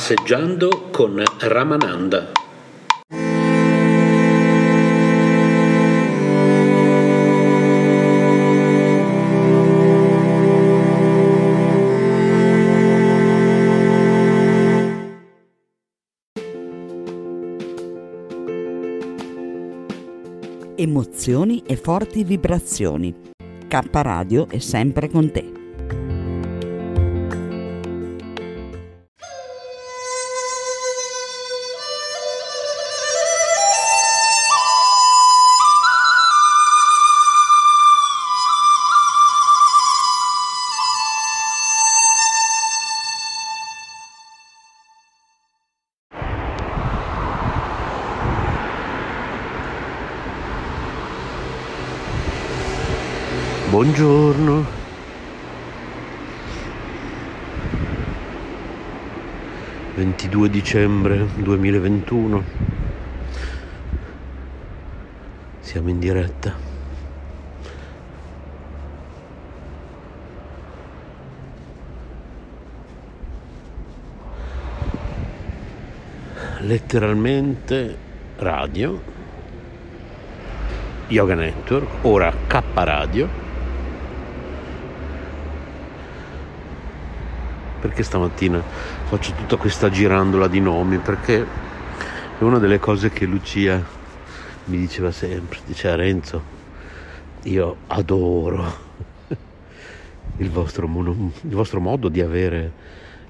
Passeggiando con Ramananda. Emozioni e forti vibrazioni. K Radio è sempre con te. Buongiorno. Ventidue dicembre 2021. Siamo in diretta. Letteralmente radio. Yoga Network, ora K Radio. Perché stamattina faccio tutta questa girandola di nomi? Perché è una delle cose che Lucia mi diceva sempre, diceva Renzo, io adoro il vostro, mono- il vostro modo di avere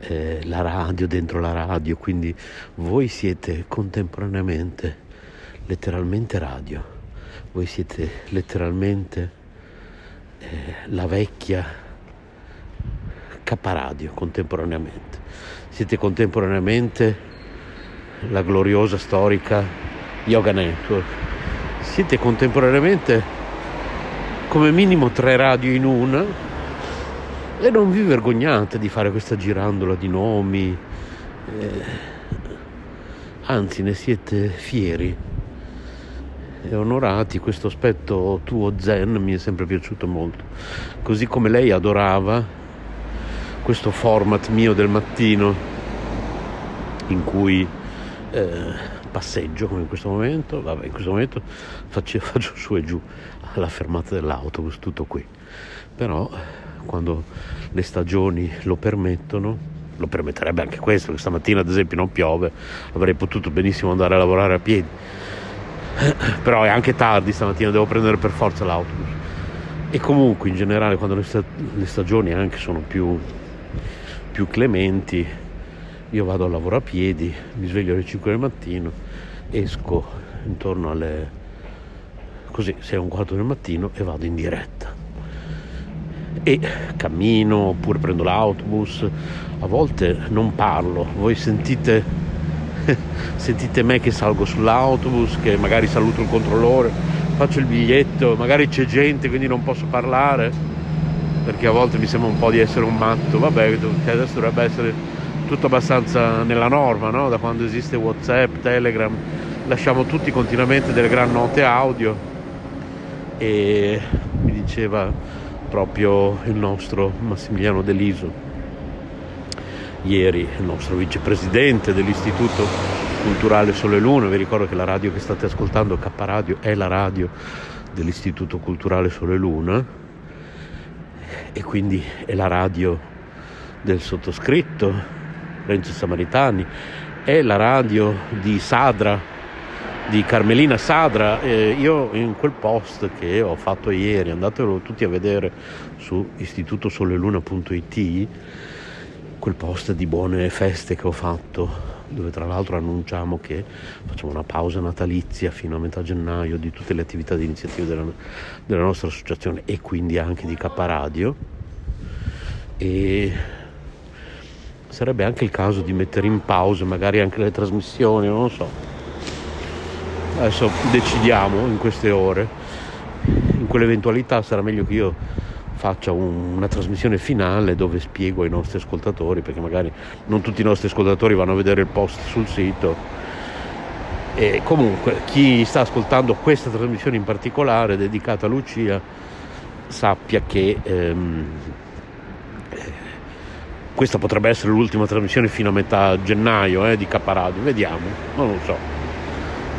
eh, la radio dentro la radio, quindi voi siete contemporaneamente letteralmente radio, voi siete letteralmente eh, la vecchia caparadio contemporaneamente, siete contemporaneamente la gloriosa storica Yoga Network, siete contemporaneamente come minimo tre radio in una. E non vi vergognate di fare questa girandola di nomi, eh, anzi ne siete fieri e onorati, questo aspetto tuo zen mi è sempre piaciuto molto, così come lei adorava questo format mio del mattino in cui eh, passeggio come in questo momento, vabbè in questo momento faccio, faccio su e giù alla fermata dell'autobus, tutto qui, però quando le stagioni lo permettono, lo permetterebbe anche questo, perché stamattina ad esempio non piove, avrei potuto benissimo andare a lavorare a piedi, però è anche tardi stamattina, devo prendere per forza l'autobus. E comunque in generale quando le, le stagioni anche sono più, più clementi, io vado a lavoro a piedi, mi sveglio alle 5 del mattino, esco intorno alle così, 6 e un quarto del mattino e vado in diretta. E cammino oppure prendo l'autobus, a volte non parlo, voi sentite, sentite me che salgo sull'autobus, che magari saluto il controllore, faccio il biglietto, magari c'è gente quindi non posso parlare, perché a volte mi sembra un po' di essere un matto, vabbè, che adesso dovrebbe essere tutto abbastanza nella norma, no? da quando esiste Whatsapp, Telegram, lasciamo tutti continuamente delle gran note audio. E mi diceva proprio il nostro Massimiliano Deliso ieri il nostro vicepresidente dell'Istituto Culturale Sole Luna, vi ricordo che la radio che state ascoltando, K Radio, è la radio dell'Istituto Culturale Sole Luna e quindi è la radio del sottoscritto Renzo Samaritani, è la radio di Sadra, di Carmelina Sadra. Eh, io in quel post che ho fatto ieri, andatelo tutti a vedere su istitutosoleluna.it, quel post di buone feste che ho fatto, dove tra l'altro annunciamo che facciamo una pausa natalizia fino a metà gennaio di tutte le attività di iniziativa della, della nostra associazione e quindi anche di K Radio. E sarebbe anche il caso di mettere in pausa magari anche le trasmissioni, non lo so. Adesso decidiamo in queste ore. In quell'eventualità sarà meglio che io faccia un, una trasmissione finale dove spiego ai nostri ascoltatori, perché magari non tutti i nostri ascoltatori vanno a vedere il post sul sito. E comunque chi sta ascoltando questa trasmissione in particolare dedicata a Lucia sappia che ehm, questa potrebbe essere l'ultima trasmissione fino a metà gennaio eh, di K Radio, vediamo, non lo so,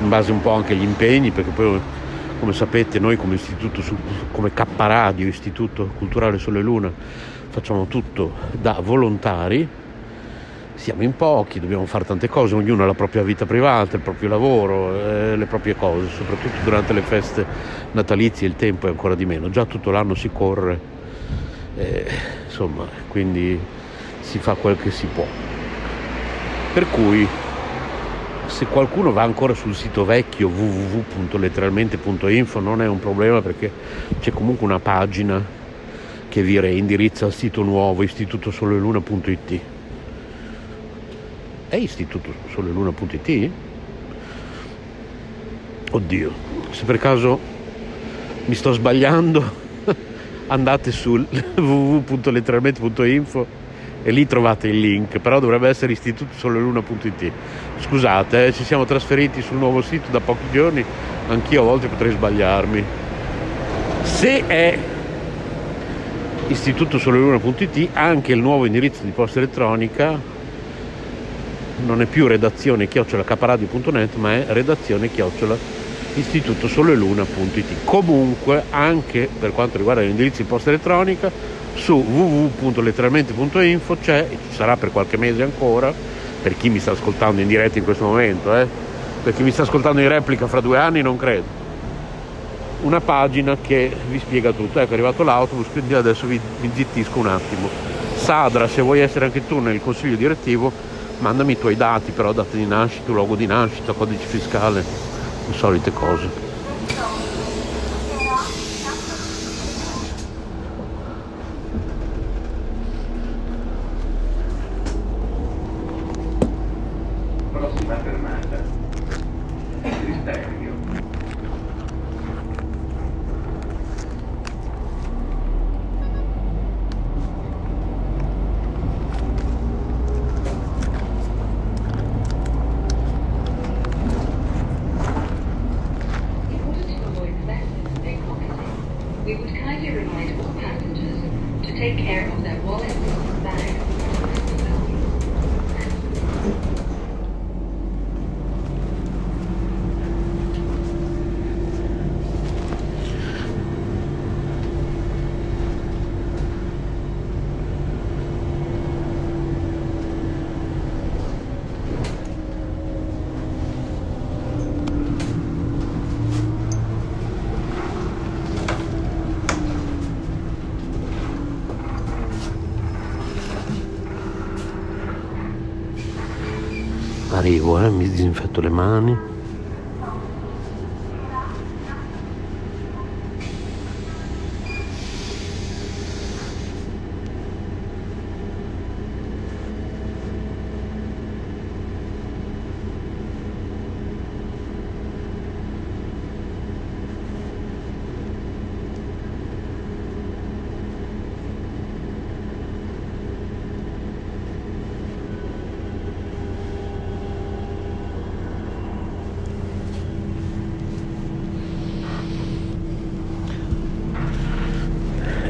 in base un po' anche agli impegni, perché poi come sapete noi come istituto, come K Radio, Istituto Culturale Sole Luna, facciamo tutto da volontari, siamo in pochi, dobbiamo fare tante cose, ognuno ha la propria vita privata, il proprio lavoro, eh, le proprie cose, soprattutto durante le feste natalizie il tempo è ancora di meno, già tutto l'anno si corre, eh, insomma, quindi si fa quel che si può. Per cui se qualcuno va ancora sul sito vecchio www.letteralmente.info non è un problema perché c'è comunque una pagina che vi reindirizza al sito nuovo istitutosoleluna.it. È istitutosoleluna.it? Oddio, se per caso mi sto sbagliando andate sul www.letteralmente.info e lì trovate il link, però dovrebbe essere istitutosoleluna.it. Scusate, eh, ci siamo trasferiti sul nuovo sito da pochi giorni, anch'io a volte potrei sbagliarmi. Se è istitutosoleluna.it, anche il nuovo indirizzo di posta elettronica non è più redazione chiocciolacaparadio.net, ma è redazione chiocciola istitutosoleluna.it. Comunque, anche per quanto riguarda l'indirizzo di posta elettronica, su www.letteralmente.info c'è, e ci sarà per qualche mese ancora, per chi mi sta ascoltando in diretta in questo momento, eh? per chi mi sta ascoltando in replica fra due anni non credo, una pagina che vi spiega tutto. Ecco, è arrivato l'autobus, quindi adesso vi, vi zittisco un attimo. Sadra, se vuoi essere anche tu nel consiglio direttivo, mandami i tuoi dati, però data di nascita, luogo di nascita, codice fiscale, le solite cose. Arrivo, eh, mi disinfetto le mani.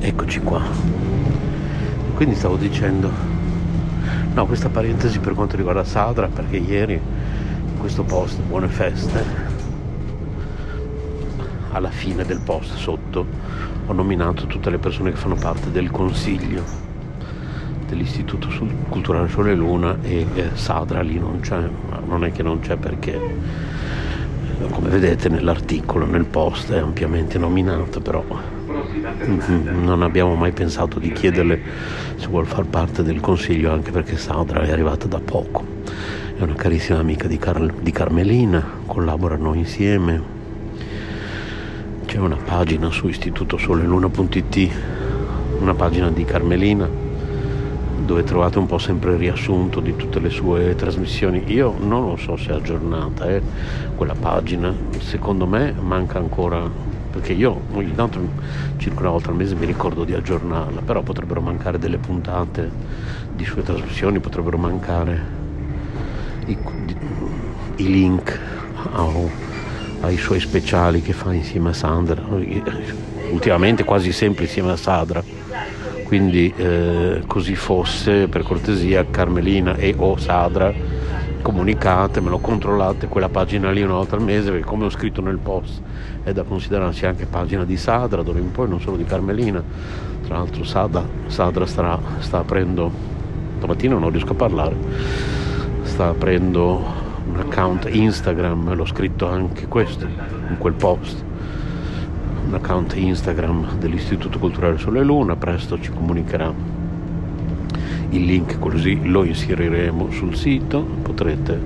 Eccoci qua. Quindi stavo dicendo, no, questa parentesi per quanto riguarda Sadra, perché ieri in questo post, buone feste, alla fine del post sotto ho nominato tutte le persone che fanno parte del consiglio dell'Istituto Culturale Sole e Luna e eh, Sadra lì non c'è, ma non è che non c'è perché come vedete nell'articolo, nel post è ampiamente nominato, però non abbiamo mai pensato di chiederle se vuole far parte del consiglio, anche perché Sadra è arrivata da poco. È una carissima amica di, Car- di Carmelina, collaborano insieme. C'è una pagina su istitutosoleluna.it, una pagina di Carmelina dove trovate un po' sempre il riassunto di tutte le sue trasmissioni. Io non lo so se è aggiornata, eh, quella pagina, secondo me manca ancora, perché io ogni tanto circa una volta al mese mi ricordo di aggiornarla, però potrebbero mancare delle puntate di sue trasmissioni, potrebbero mancare i, i link au, ai suoi speciali che fa insieme a Sandra, ultimamente quasi sempre insieme a Sadra. Quindi eh, così fosse per cortesia Carmelina e o Sadra comunicatemelo, controllate quella pagina lì una volta al mese perché come ho scritto nel post è da considerarsi anche pagina di Sadra d'ora in poi non solo di Carmelina. Tra l'altro Sadra, Sadra starà, sta aprendo stamattina non riesco a parlare sta aprendo un account Instagram l'ho scritto anche questo in quel post. Un account Instagram dell'Istituto Culturale Sole Luna, presto ci comunicherà il link così lo inseriremo sul sito, potrete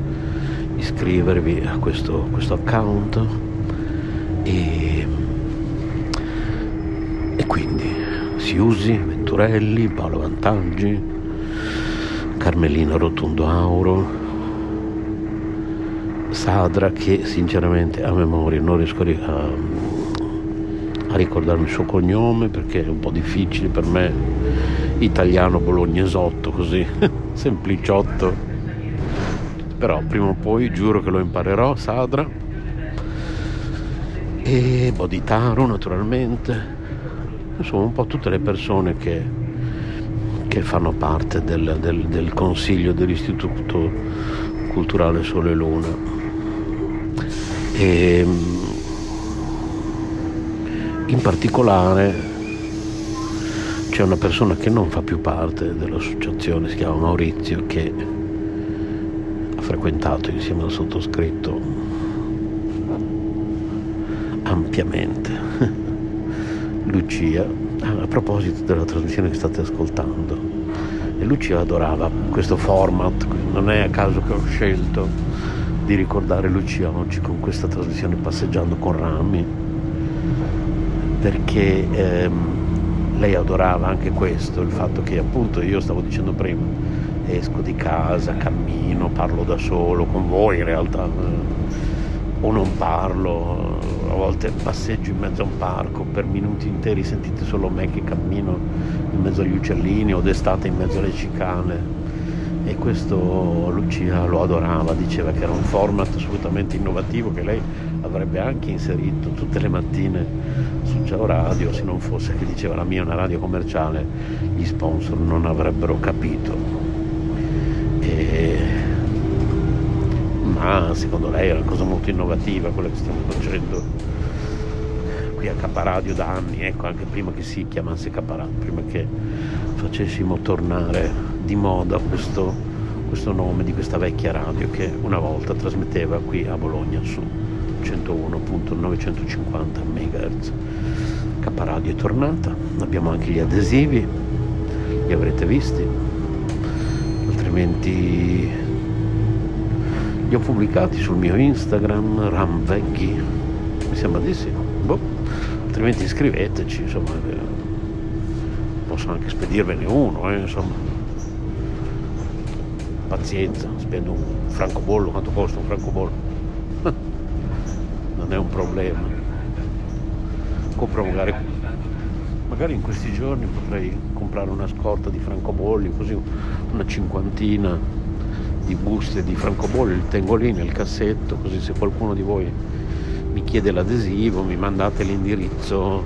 iscrivervi a questo, questo account e, e quindi Siusi, Venturelli, Paolo Vantaggi, Carmelina Rotondo Auro, Sadra che sinceramente a memoria non riesco a a ricordarmi il suo cognome perché è un po' difficile per me, italiano bolognesotto così, sempliciotto. Però prima o poi giuro che lo imparerò, Sadra. E Boditaro naturalmente. Insomma un po' tutte le persone che, che fanno parte del, del, del consiglio dell'Istituto Culturale Sole e Luna. E, in particolare c'è una persona che non fa più parte dell'associazione, si chiama Maurizio, che ha frequentato insieme al sottoscritto ampiamente. Lucia a proposito della trasmissione che state ascoltando e Lucia adorava questo format non è a caso che ho scelto di ricordare Lucia oggi con questa trasmissione passeggiando con Rami perché ehm, lei adorava anche questo, il fatto che appunto io stavo dicendo prima, esco di casa, cammino, parlo da solo con voi in realtà, o non parlo, a volte passeggio in mezzo a un parco per minuti interi, sentite solo me che cammino in mezzo agli uccellini o d'estate in mezzo alle cicale e questo Lucia lo adorava, diceva che era un format assolutamente innovativo che lei avrebbe anche inserito tutte le mattine su Ciao Radio, se non fosse che diceva la mia è una radio commerciale, gli sponsor non avrebbero capito. E... Ma secondo lei era una cosa molto innovativa quella che stiamo facendo qui a Caparadio da anni, ecco anche prima che si chiamasse Caparadio, prima che facessimo tornare di moda questo, questo nome di questa vecchia radio che una volta trasmetteva qui a Bologna su 101.950 MHz. Caparadio è tornata, abbiamo anche gli adesivi, li avrete visti, altrimenti ho pubblicati sul mio Instagram, Ramveghi, mi sembra di sì, boh. altrimenti iscriveteci, insomma, eh, posso anche spedirvene uno, eh, insomma pazienza, spendo un francobollo, quanto costa un francobollo? non è un problema. Compro magari, magari in questi giorni potrei comprare una scorta di francobolli, così una cinquantina di buste di francobolli, li tengo lì nel cassetto, così se qualcuno di voi mi chiede l'adesivo, mi mandate l'indirizzo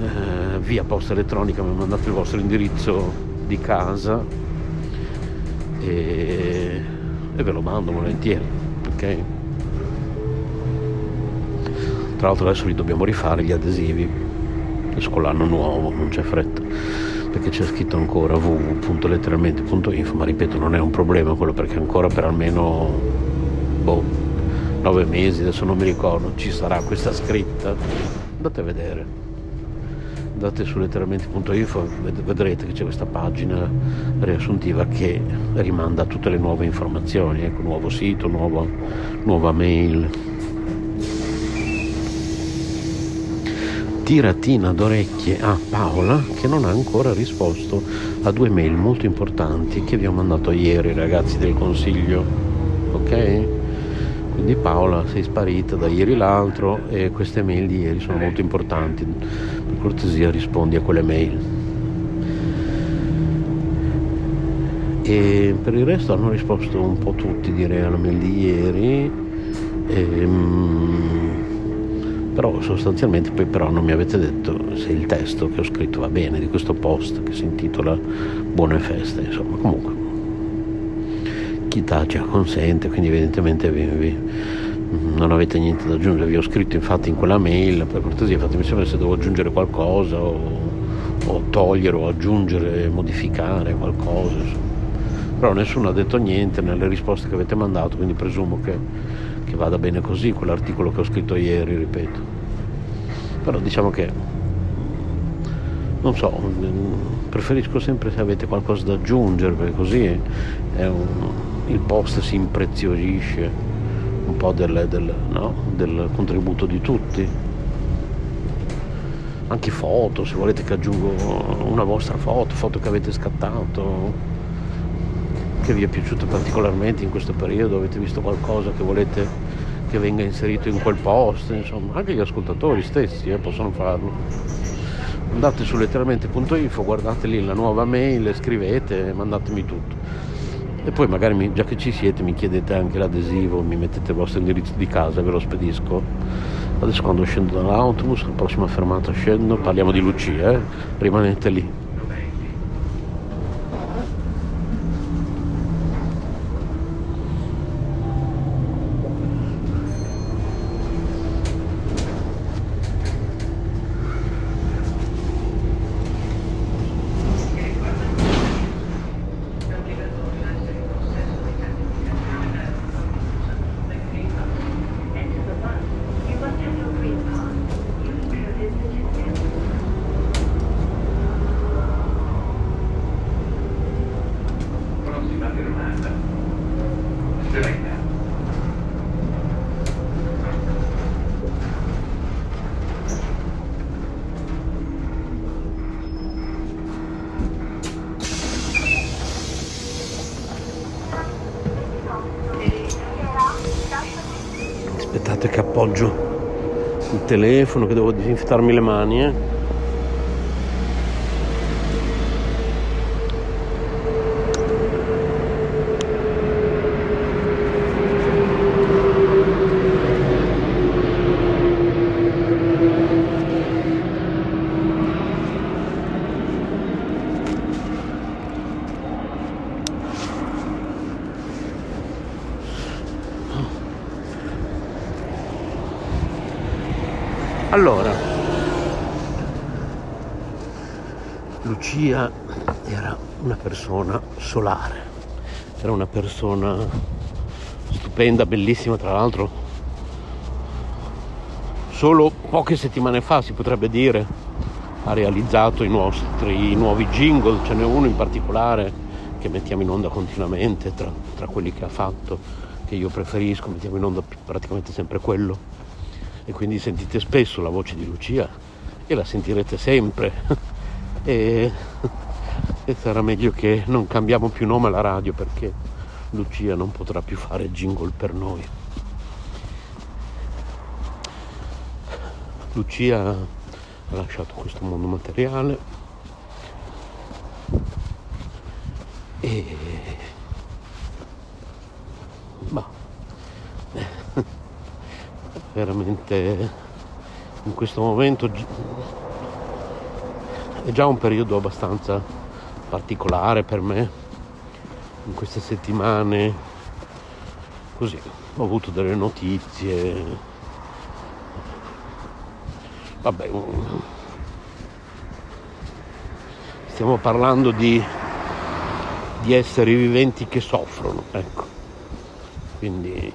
eh, via posta elettronica mi mandate il vostro indirizzo di casa e, e ve lo mando volentieri ok? Tra l'altro adesso li dobbiamo rifare gli adesivi adesso l'anno nuovo non c'è fretta perché c'è scritto ancora www.letteralmente.info ma ripeto non è un problema quello perché ancora per almeno boh, nove mesi adesso non mi ricordo ci sarà questa scritta. Andate a vedere. Andate su letteralmente.info vedrete che c'è questa pagina riassuntiva che rimanda a tutte le nuove informazioni ecco nuovo sito nuova, nuova mail tiratina d'orecchie a Paola che non ha ancora risposto a due mail molto importanti che vi ho mandato ieri ragazzi del consiglio. Ok? Quindi Paola sei sparita da ieri l'altro e queste mail di ieri sono molto importanti. Per cortesia rispondi a quelle mail. E per il resto hanno risposto un po' tutti direi alla mail di ieri. E, um, però sostanzialmente poi però non mi avete detto se il testo che ho scritto va bene di questo post che si intitola Buone feste, insomma comunque chi tace consente, quindi evidentemente vi, vi, non avete niente da aggiungere, vi ho scritto infatti in quella mail, per cortesia fatemi sapere se devo aggiungere qualcosa o, o togliere o aggiungere, modificare qualcosa, insomma. però nessuno ha detto niente nelle risposte che avete mandato, quindi presumo che che vada bene così quell'articolo che ho scritto ieri, ripeto. Però diciamo che non so, preferisco sempre se avete qualcosa da aggiungere, perché così un, il post si impreziosisce un po' del, del, no? del contributo di tutti. Anche foto, se volete che aggiungo una vostra foto, foto che avete scattato, che vi è piaciuto particolarmente in questo periodo, avete visto qualcosa che volete che venga inserito in quel post, insomma, anche gli ascoltatori stessi eh, possono farlo. Andate su letteralmente.info, guardate lì la nuova mail, scrivete, mandatemi tutto. E poi magari mi, già che ci siete mi chiedete anche l'adesivo, mi mettete il vostro indirizzo di casa, ve lo spedisco. Adesso quando scendo dall'autobus, la prossima fermata scendo, parliamo di Lucia, eh? rimanete lì. Aspettate che appoggio il telefono che devo disinfettarmi le mani eh. Allora, Lucia era una persona solare, era una persona stupenda, bellissima, tra l'altro. Solo poche settimane fa si potrebbe dire ha realizzato i nostri nuovi jingle, ce n'è uno in particolare che mettiamo in onda continuamente tra, tra quelli che ha fatto, che io preferisco, mettiamo in onda praticamente sempre quello. E quindi sentite spesso la voce di Lucia e la sentirete sempre. E, e sarà meglio che non cambiamo più nome alla radio perché Lucia non potrà più fare jingle per noi. Lucia ha lasciato questo mondo materiale e bah, veramente in questo momento è già un periodo abbastanza particolare per me in queste settimane. Così ho avuto delle notizie. Vabbè stiamo parlando di, di esseri viventi che soffrono ecco. Quindi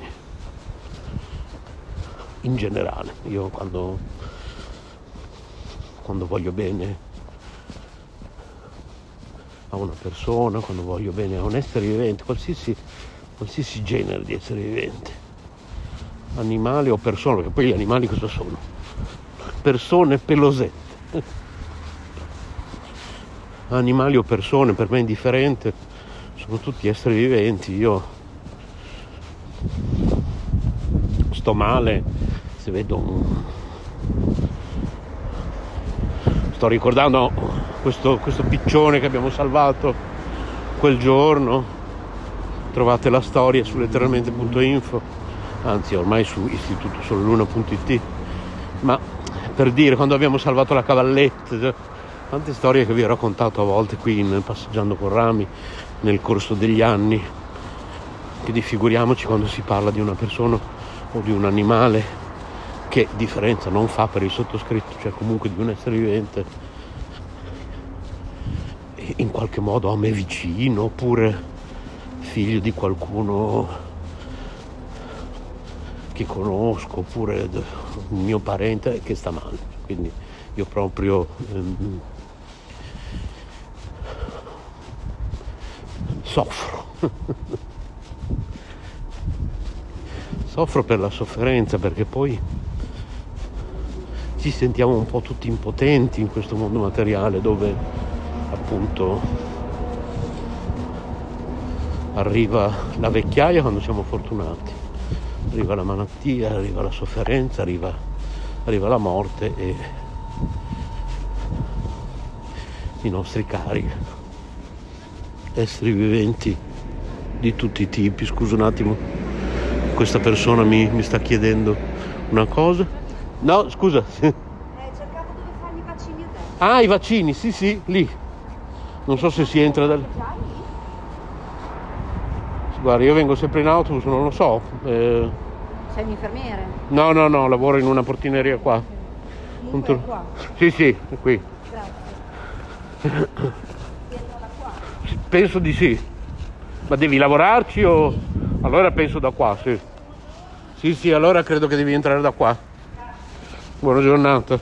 in generale io quando quando voglio bene a una persona, quando voglio bene a un essere vivente, qualsiasi, qualsiasi genere di essere vivente, animale o persona, perché poi gli animali cosa sono? Persone pelosette. Animali o persone, per me è indifferente, sono tutti esseri viventi, io sto male se vedo un... sto ricordando questo, questo piccione che abbiamo salvato quel giorno. Trovate la storia su letteralmente.info anzi ormai su istitutosololuna.it ma per dire quando abbiamo salvato la cavalletta tante storie che vi ho raccontato a volte qui in passeggiando con rami nel corso degli anni quindi figuriamoci quando si parla di una persona o di un animale che differenza non fa per il sottoscritto, cioè comunque di un essere vivente in qualche modo a me vicino, oppure figlio di qualcuno che conosco, oppure un mio parente che sta male. Quindi io proprio ehm, soffro. soffro per la sofferenza perché poi ci sentiamo un po' tutti impotenti in questo mondo materiale dove appunto arriva la vecchiaia quando siamo fortunati, arriva la malattia, arriva la sofferenza, arriva, arriva la morte e i nostri cari esseri viventi di tutti i tipi. Scusa un attimo, questa persona mi, mi sta chiedendo una cosa. No, scusa. Eh. Ah, i vaccini, sì, sì, lì. Non so se si entra dal... Guarda, io vengo sempre in autobus, non lo so. Eh, Sei un infermiere? no, no, no, lavoro in una portineria qua. Comunque Un è qua. Sì, sì, è qui. Grazie. Penso di sì. Ma devi lavorarci o... Allora penso da qua, sì. Sì, sì, allora credo che devi entrare da qua. Buona giornata.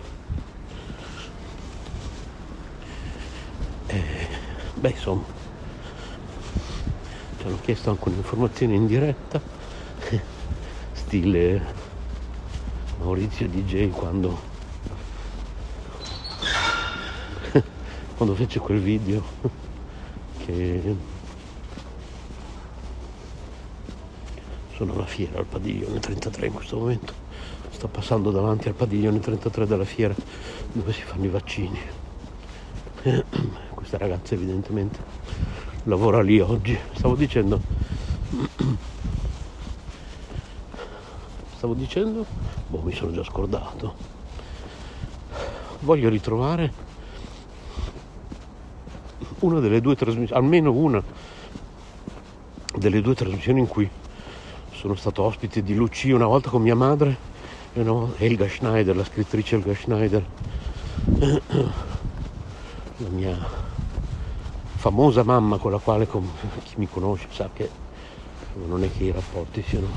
Eh, beh, insomma, ci hanno chiesto anche un'informazione in diretta, stile Maurizio DJ quando, quando fece quel video che sono alla fiera al padiglione 33 in questo momento. Sto passando davanti al padiglione 33 della fiera dove si fanno i vaccini questa ragazza evidentemente lavora lì oggi. Stavo dicendo stavo dicendo boh mi sono già scordato. Voglio ritrovare una delle due trasmissioni almeno una delle due trasmissioni in cui sono stato ospite di Lucia una volta con mia madre e una volta Elga Schneider, la scrittrice Elga Schneider, la mia famosa mamma con la quale chi mi conosce sa che non è che i rapporti siano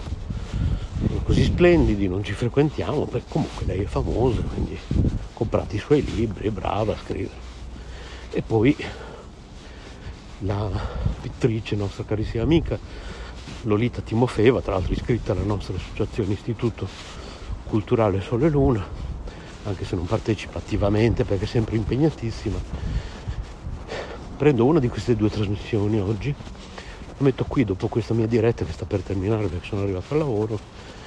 così splendidi, non ci frequentiamo, perché comunque lei è famosa, quindi comprate i suoi libri, è brava a scrivere. E poi la pittrice, nostra carissima amica, Lolita Timofeva, tra l'altro iscritta alla nostra associazione Istituto Culturale Sole Luna, anche se non partecipa attivamente perché è sempre impegnatissima. Prendo una di queste due trasmissioni oggi, la metto qui dopo questa mia diretta che sta per terminare perché sono arrivato al lavoro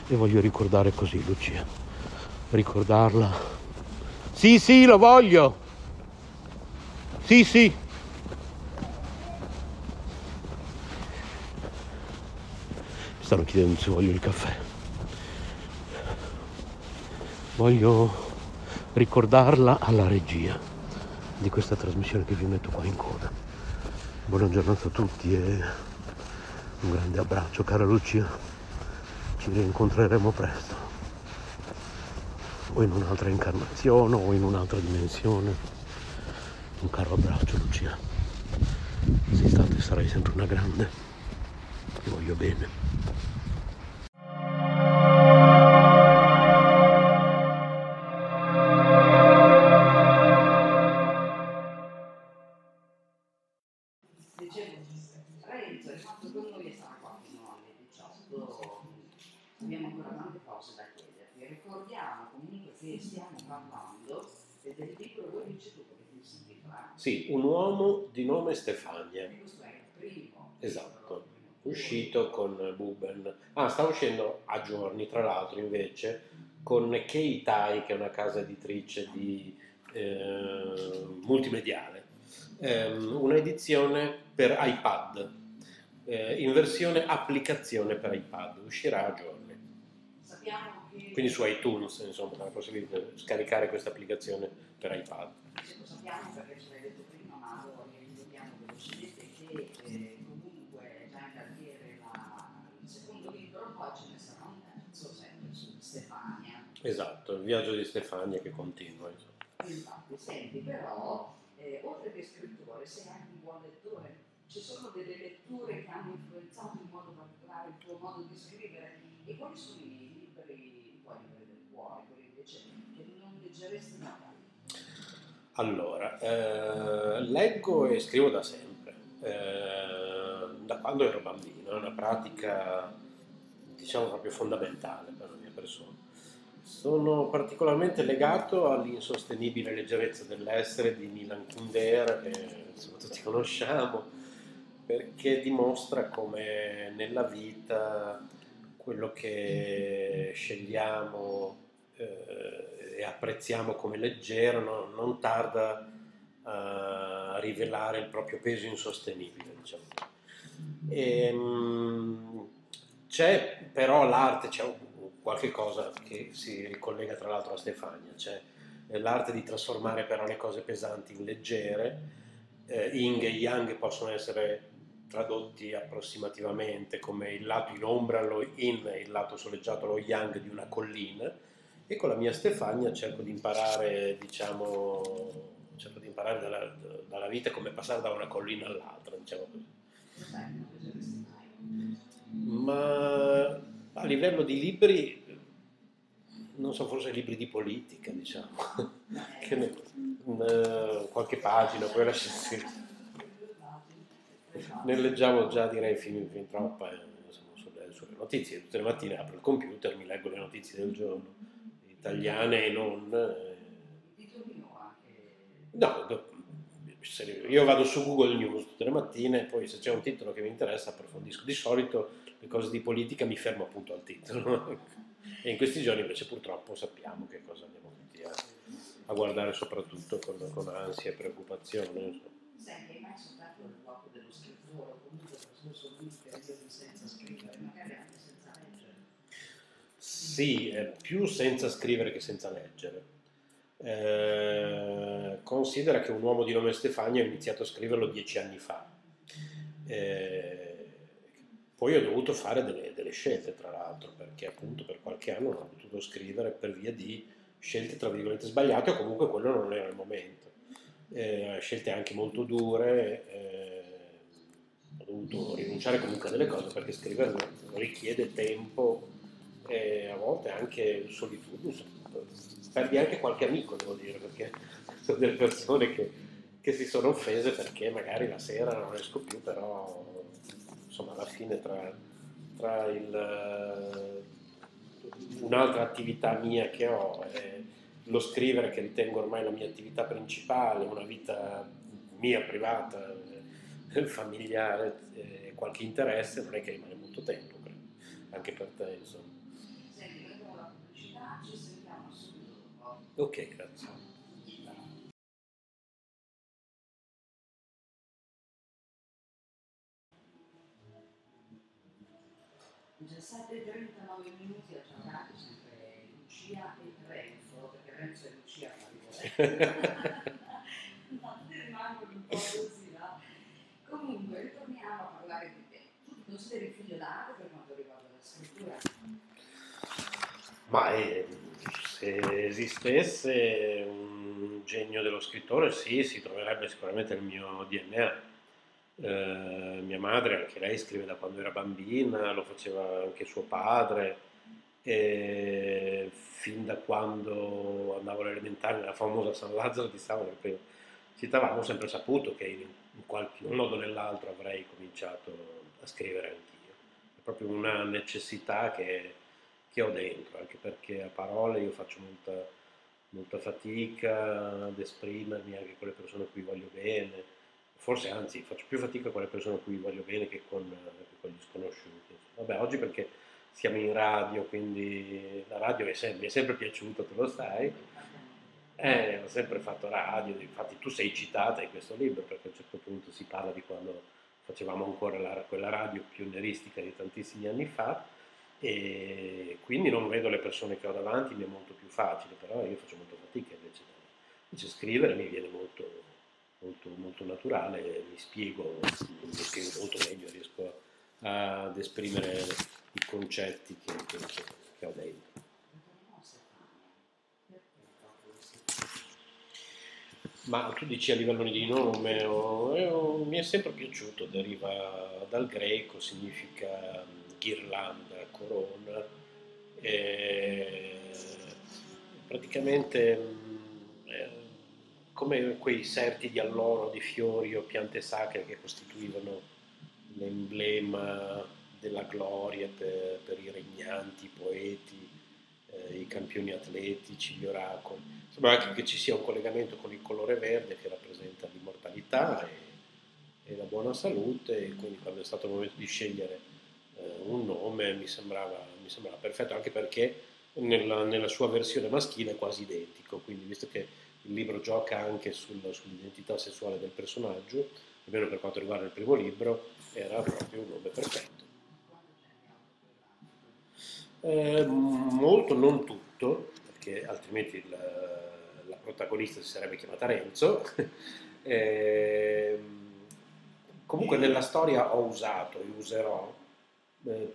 e voglio ricordare così Lucia. Ricordarla. Sì, sì, lo voglio. Sì, sì. Mi stanno chiedendo se voglio il caffè. Voglio ricordarla alla regia. Di questa trasmissione che vi metto qua in coda. Buona giornata a tutti e un grande abbraccio cara Lucia. Ci rincontreremo presto. O in un'altra incarnazione o in un'altra dimensione. Un caro abbraccio Lucia. Sei stata e sarai sempre una grande. Ti voglio bene. Nome Stefania. Esatto, uscito con Buben. Ah, sta uscendo a giorni, tra l'altro, invece, con Kei Tai, che è una casa editrice di eh, multimediale. Ehm, un'edizione per iPad, eh, in versione applicazione per iPad, uscirà a giorni. Sappiamo Quindi su iTunes, insomma, la possibilità di scaricare questa applicazione per iPad. Esatto, il viaggio di Stefania che continua. Insomma. Infatti, senti, però, eh, oltre che scrittore, sei anche un buon lettore. Ci sono delle letture che hanno influenzato in modo particolare il tuo modo di scrivere? E quali sono i libri, i tuoi libri del cuore, quelli invece che non leggeresti mai? Allora, eh, leggo e scrivo da sempre, eh, da quando ero bambino, è una pratica diciamo proprio fondamentale per la mia persona. Sono particolarmente legato all'insostenibile leggerezza dell'essere di Milan Kundera, che insomma, tutti conosciamo, perché dimostra come nella vita quello che scegliamo eh, e apprezziamo come leggero no- non tarda a rivelare il proprio peso insostenibile. Diciamo. Ehm, c'è però l'arte, c'è un- qualche cosa che si ricollega tra l'altro a Stefania, c'è l'arte di trasformare però le cose pesanti in leggere. Eh, Ying e Yang possono essere tradotti approssimativamente come il lato in ombra lo yin e il lato soleggiato lo yang di una collina e con la mia Stefania cerco di imparare diciamo cerco di imparare dalla, dalla vita come passare da una collina all'altra diciamo così ma a livello di libri non so forse libri di politica diciamo che ne- un- qualche pagina poi lascia stare ne leggiamo già direi fin, fin troppa eh, sulle, sulle notizie. Tutte le mattine apro il computer, mi leggo le notizie del giorno, italiane e non. eh. No, io vado su Google News tutte le mattine, poi se c'è un titolo che mi interessa approfondisco. Di solito le cose di politica mi fermo appunto al titolo. e in questi giorni invece purtroppo sappiamo che cosa andiamo tutti a, a guardare soprattutto con, con ansia e preoccupazione. Senti, hai mai sofferto del blocco dello scrittore o comunque lunghi periodi senza scrivere, magari anche senza leggere? Sì, è più senza scrivere che senza leggere. Eh, considera che un uomo di nome Stefania ho iniziato a scriverlo dieci anni fa. Eh, poi ho dovuto fare delle, delle scelte, tra l'altro, perché appunto per qualche anno non ho potuto scrivere per via di scelte, tra virgolette, sbagliate, o comunque quello non era il momento. Eh, scelte anche molto dure, eh, ho dovuto rinunciare comunque a delle cose perché scrivere richiede tempo e a volte anche solitudine, perdi anche qualche amico, devo dire, perché sono delle persone che, che si sono offese perché magari la sera non esco più, però insomma alla fine tra, tra il, eh, un'altra attività mia che ho e lo scrivere che ritengo ormai la mia attività principale, una vita mia privata, eh, familiare e qualche interesse, non è che rimane molto tempo, credo, anche per te insomma. Senti, vedo 17.39 minuti a giornata sempre Lucia e Renzo, perché Renzo e Lucia ti rimangono un po' così, no? Comunque, ritorniamo a parlare di te. Tu ti consideri figlio d'arte per quanto riguarda la scrittura? Ma eh, se esistesse un genio dello scrittore, sì, si troverebbe sicuramente nel mio DNA. Eh, mia madre, anche lei scrive da quando era bambina, lo faceva anche suo padre, e fin da quando andavo all'elementare nella famosa San Lazzaro di Savona, che città, avevamo sempre saputo che in, in qualche modo o nell'altro avrei cominciato a scrivere anch'io. È proprio una necessità che, che ho dentro, anche perché a parole io faccio molta, molta fatica ad esprimermi anche con le persone a cui voglio bene, forse anzi faccio più fatica con le persone a cui voglio bene che con, che con gli sconosciuti. Vabbè, oggi perché siamo in radio, quindi la radio è sempre, mi è sempre piaciuta, tu lo sai. Eh, ho sempre fatto radio, infatti tu sei citata in questo libro perché a un certo punto si parla di quando facevamo ancora la, quella radio pionieristica di tantissimi anni fa e quindi non vedo le persone che ho davanti, mi è molto più facile, però io faccio molto fatica invece, invece scrivere mi viene molto, molto, molto naturale, mi spiego, mi molto meglio, riesco ad esprimere i concetti che, che, che ho dentro. Ma tu dici a livello di nome, o, o, mi è sempre piaciuto, deriva dal greco, significa ghirlanda, corona, praticamente eh, come quei serti di alloro, di fiori o piante sacre che costituivano l'emblema della gloria per, per i regnanti, i poeti, eh, i campioni atletici, gli oracoli. Sembra anche che ci sia un collegamento con il colore verde che rappresenta l'immortalità e, e la buona salute, e quindi quando è stato il momento di scegliere eh, un nome mi sembrava, mi sembrava, perfetto, anche perché nella, nella, sua versione maschile è quasi identico, quindi visto che il libro gioca anche sul, sull'identità sessuale del personaggio, almeno per quanto riguarda il primo libro, era proprio un nome perfetto. Eh, molto, non tutto, perché altrimenti la, la protagonista si sarebbe chiamata Renzo. eh, comunque nella storia ho usato e userò eh,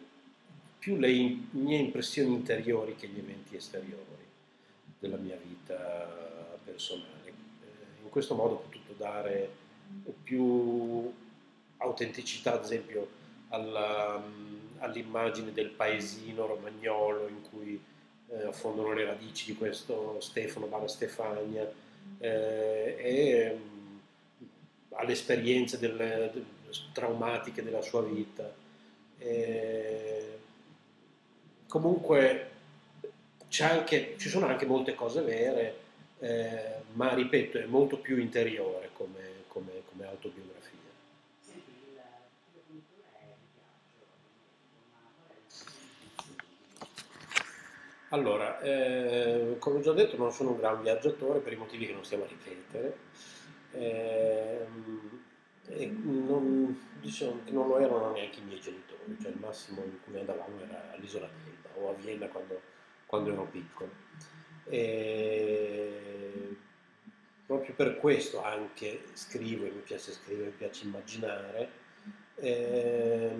più le in, mie impressioni interiori che gli eventi esteriori della mia vita personale. Eh, in questo modo ho potuto dare più autenticità, ad esempio, alla, all'immagine del paesino romagnolo in cui eh, affondano le radici di questo Stefano Bara Stefania eh, e mh, alle esperienze del, del, traumatiche della sua vita. E, comunque anche, ci sono anche molte cose vere, eh, ma ripeto, è molto più interiore come, come, come autobiografia. Allora, eh, come ho già detto, non sono un gran viaggiatore per i motivi che non stiamo a ripetere. Eh, non, diciamo non lo erano neanche i miei genitori, cioè il massimo in cui andavamo era all'isola d'Elba o a Vienna quando, quando ero piccolo. E proprio per questo anche scrivo e mi piace scrivere, mi piace immaginare. E,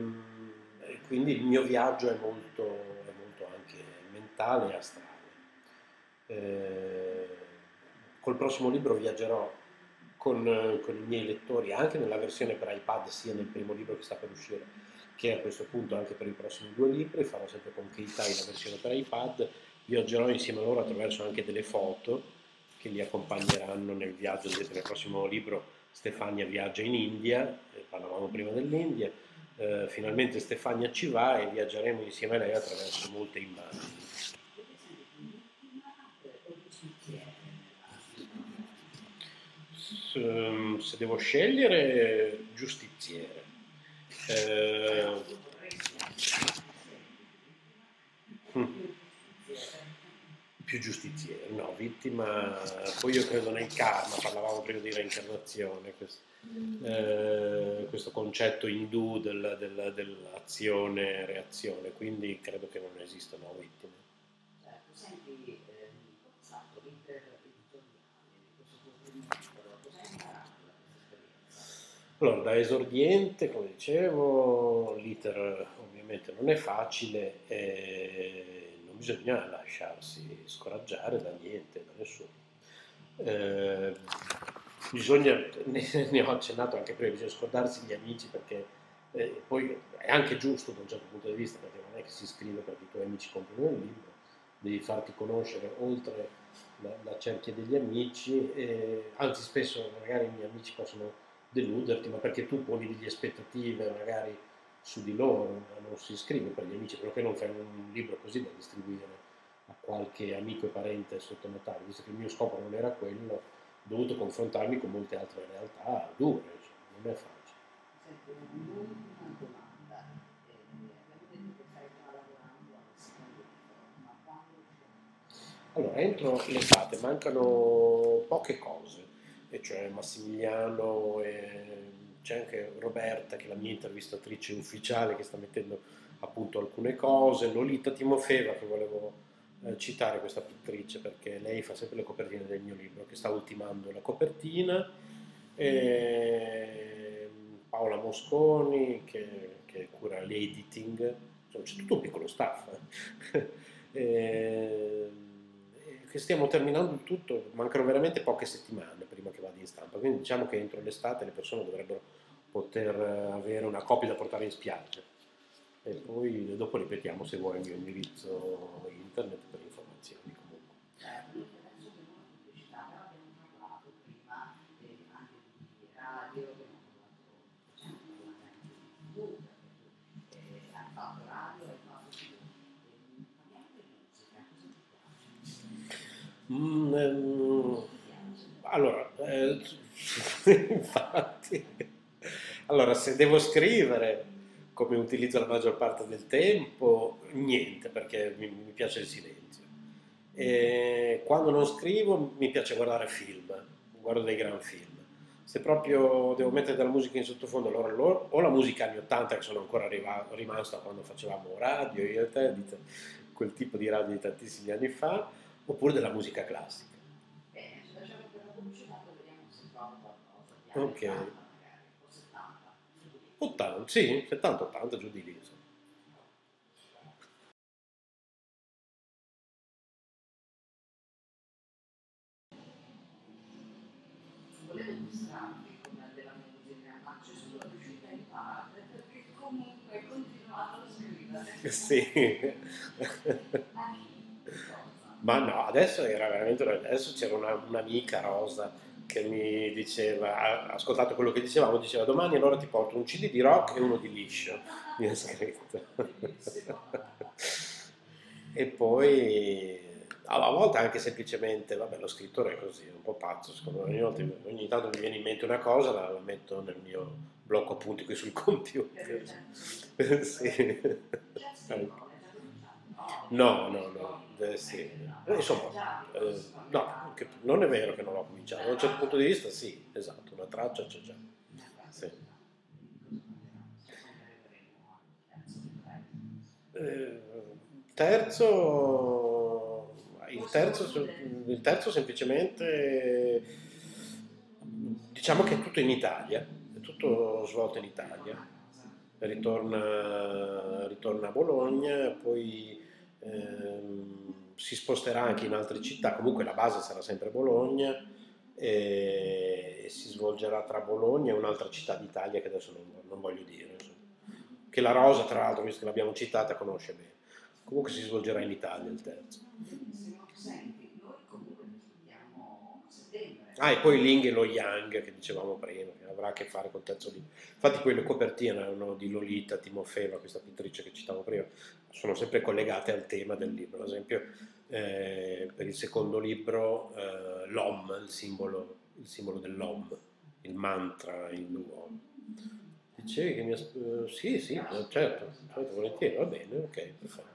e quindi il mio viaggio è molto mentale e astrale. Eh, col prossimo libro viaggerò con, con, i miei lettori anche nella versione per iPad, sia nel primo libro che sta per uscire, che a questo punto anche per i prossimi due libri. Farò sempre con Keitai la versione per iPad. Viaggerò insieme a loro attraverso anche delle foto che li accompagneranno nel viaggio. Ad esempio, nel prossimo libro Stefania viaggia in India, eh, parlavamo prima dell'India. Eh, finalmente Stefania ci va e viaggeremo insieme a lei attraverso molte immagini. Ehm, se devo scegliere, giustiziere. Eh, più giustiziere, no, vittima, poi io credo nel karma, parlavamo prima di reincarnazione, questo, eh, questo concetto indù del, del, dell'azione-reazione, quindi credo che non esistano vittime. Allora, da esordiente, come dicevo, l'iter ovviamente non è facile e non bisogna lasciarsi scoraggiare da niente, da nessuno. Eh, bisogna, ne, ne ho accennato anche prima, bisogna scordarsi gli amici perché eh, poi è anche giusto da un certo punto di vista, perché non è che si scrive perché i tuoi amici comprano un libro, devi farti conoscere oltre la, la cerchia degli amici, eh, anzi spesso magari i miei amici possono deluderti, ma perché tu poni delle aspettative magari su di loro, non si scrive per gli amici, perché non fai un libro così da distribuire a qualche amico e parente sotto Natale, visto che il mio scopo non era quello, ho dovuto confrontarmi con molte altre realtà dure, insomma, non è facile. Senti, un'ultima domanda. Eh, abbiamo detto che stai già lavorando al secondo libro, ma quando uscirà? Allora, entro l'estate mancano poche cose, e cioè Massimiliano e c'è anche Roberta che è la mia intervistatrice ufficiale che sta mettendo a punto alcune cose, Lolita Timofeva che volevo eh, citare questa pittrice perché lei fa sempre le copertine del mio libro che sta ultimando la copertina, e Paola Mosconi che, che cura l'editing, insomma c'è tutto un piccolo staff. eh. E- che stiamo terminando il tutto, mancano veramente poche settimane prima che vada in stampa, quindi diciamo che entro l'estate le persone dovrebbero poter eh, avere una copia da portare in spiaggia. E poi dopo ripetiamo se vuoi il mio indirizzo internet per informazioni allora, eh, infatti, allora se devo scrivere come utilizzo la maggior parte del tempo, niente, perché mi, mi piace il silenzio. E quando non scrivo mi piace guardare film, guardo dei gran film. Se proprio devo mettere della musica in sottofondo, allora, allora o la musica anni 80 che sono ancora rimasta quando facevamo radio, io e te, quel tipo di radio di tantissimi anni fa, oppure della musica classica. Bene, ci lasciamo per la pubblicità, poi vediamo se trovo qualcosa di anni Ok. 80 magari, o 70. 80, sì, 70-80 giù di lì. insomma. Volevo mostrarvi come della musica, ci sono riuscita in parte perché comunque ho continuato a scrivere. Sì. Ma no, adesso era veramente, adesso c'era una- un'amica Rosa che mi diceva, ha ascoltato quello che dicevamo, diceva domani allora ti porto un CD di rock e uno di liscio, mi ha scritto. e poi a volte anche semplicemente, vabbè lo scrittore è così, è un po' pazzo, secondo me, ogni, ogni tanto mi viene in mente una cosa, la, la metto nel mio blocco appunti qui sul computer. sì. No, no, no, eh, sì. Eh, insomma, eh, no, non è vero che non l'ho cominciato, da un certo punto di vista sì, esatto, una traccia c'è già. Sì. Eh, terzo, il terzo, il terzo semplicemente, diciamo che è tutto in Italia, è tutto svolto in Italia. Ritorna, ritorna a Bologna, poi ehm, si sposterà anche in altre città, comunque la base sarà sempre Bologna e, si svolgerà tra Bologna e un'altra città d'Italia che adesso non, non voglio dire, insomma. che la Rosa tra l'altro, visto che l'abbiamo citata, conosce bene. Comunque si svolgerà in Italia il terzo. Ah, e poi Ling e lo Yang che dicevamo prima, che avrà a che fare col terzo libro. Infatti quelle copertine erano di Lolita Timofeva, questa pittrice che citavo prima, sono sempre collegate al tema del libro. Ad esempio, eh, per il secondo libro, eh, l'Om, il simbolo, il simbolo dell'Om, il mantra hindu Om. Dicevi che mi... eh, sì, sì, certo, certo, volentieri, va bene, ok, perfetto.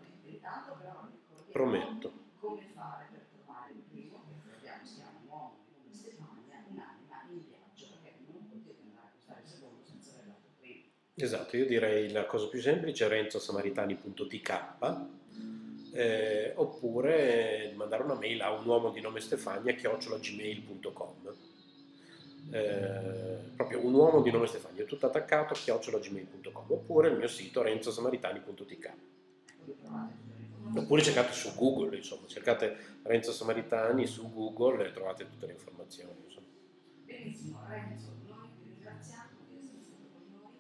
Prometto. come fare per trovare il primo, che ricordiamo si chiama Uomo come Stefania, un'anima in viaggio, perché non potete andare a acquistare il secondo senza aver dato il primo. Esatto, io direi la cosa più semplice è renzosamaritani.tk eh, oppure mandare una mail a un uomo di nome Stefania chiocciolagmail.com eh, proprio un uomo di nome Stefano, tutto attaccato, chiocciolagmail.com oppure il mio sito renzosamaritani.tk oppure cercate su Google, insomma, cercate Renzo Samaritani su Google e trovate tutte le informazioni. Insomma. Benissimo, Renzo, noi ti ringraziamo di essere stato con noi.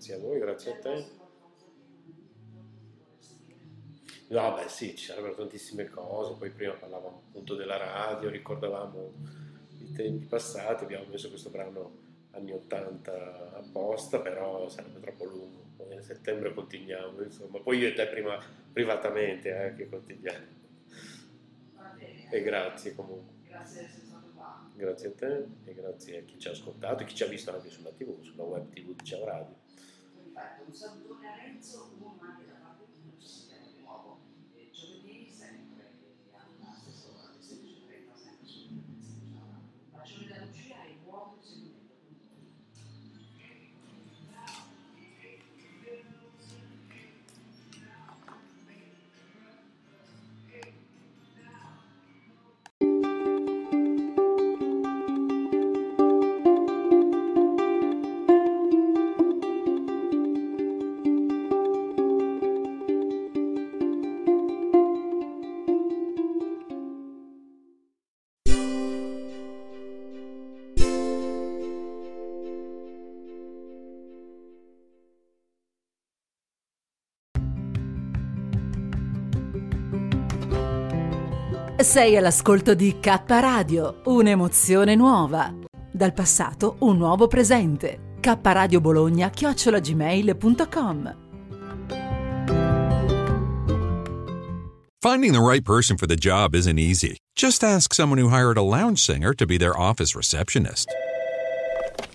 Grazie a voi, grazie a te. No, beh sì, ci sarebbero tantissime cose, poi prima parlavamo appunto della radio, ricordavamo i tempi passati, abbiamo messo questo brano anni 80 apposta, però sarebbe troppo lungo, poi a settembre continuiamo, insomma, poi io e te prima privatamente eh, che continuiamo. E grazie comunque, grazie grazie a te e grazie a chi ci ha ascoltato e chi ci ha visto anche sulla tv, sulla web tv di Ciao Radio. Perfetto, un salutone Sei all'ascolto di K Radio, un'emozione nuova. Dal passato un nuovo presente. K Radio Bologna chiocciolagmail.com Finding the right person for the job isn't easy. Just ask someone who hired a lounge singer to be their office receptionist.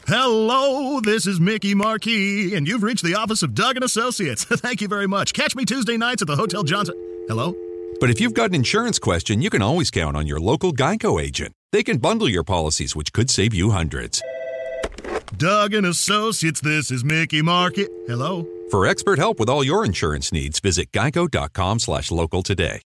Hello, this is Mickey Marquis, and you've reached the office of Doug and Associates. Thank you very much. Catch me Tuesday nights at the Hotel Johnson. Hello? But if you've got an insurance question, you can always count on your local Geico agent. They can bundle your policies, which could save you hundreds. Doug and Associates, this is Mickey Market. Hello? For expert help with all your insurance needs, visit geico.com slash local today.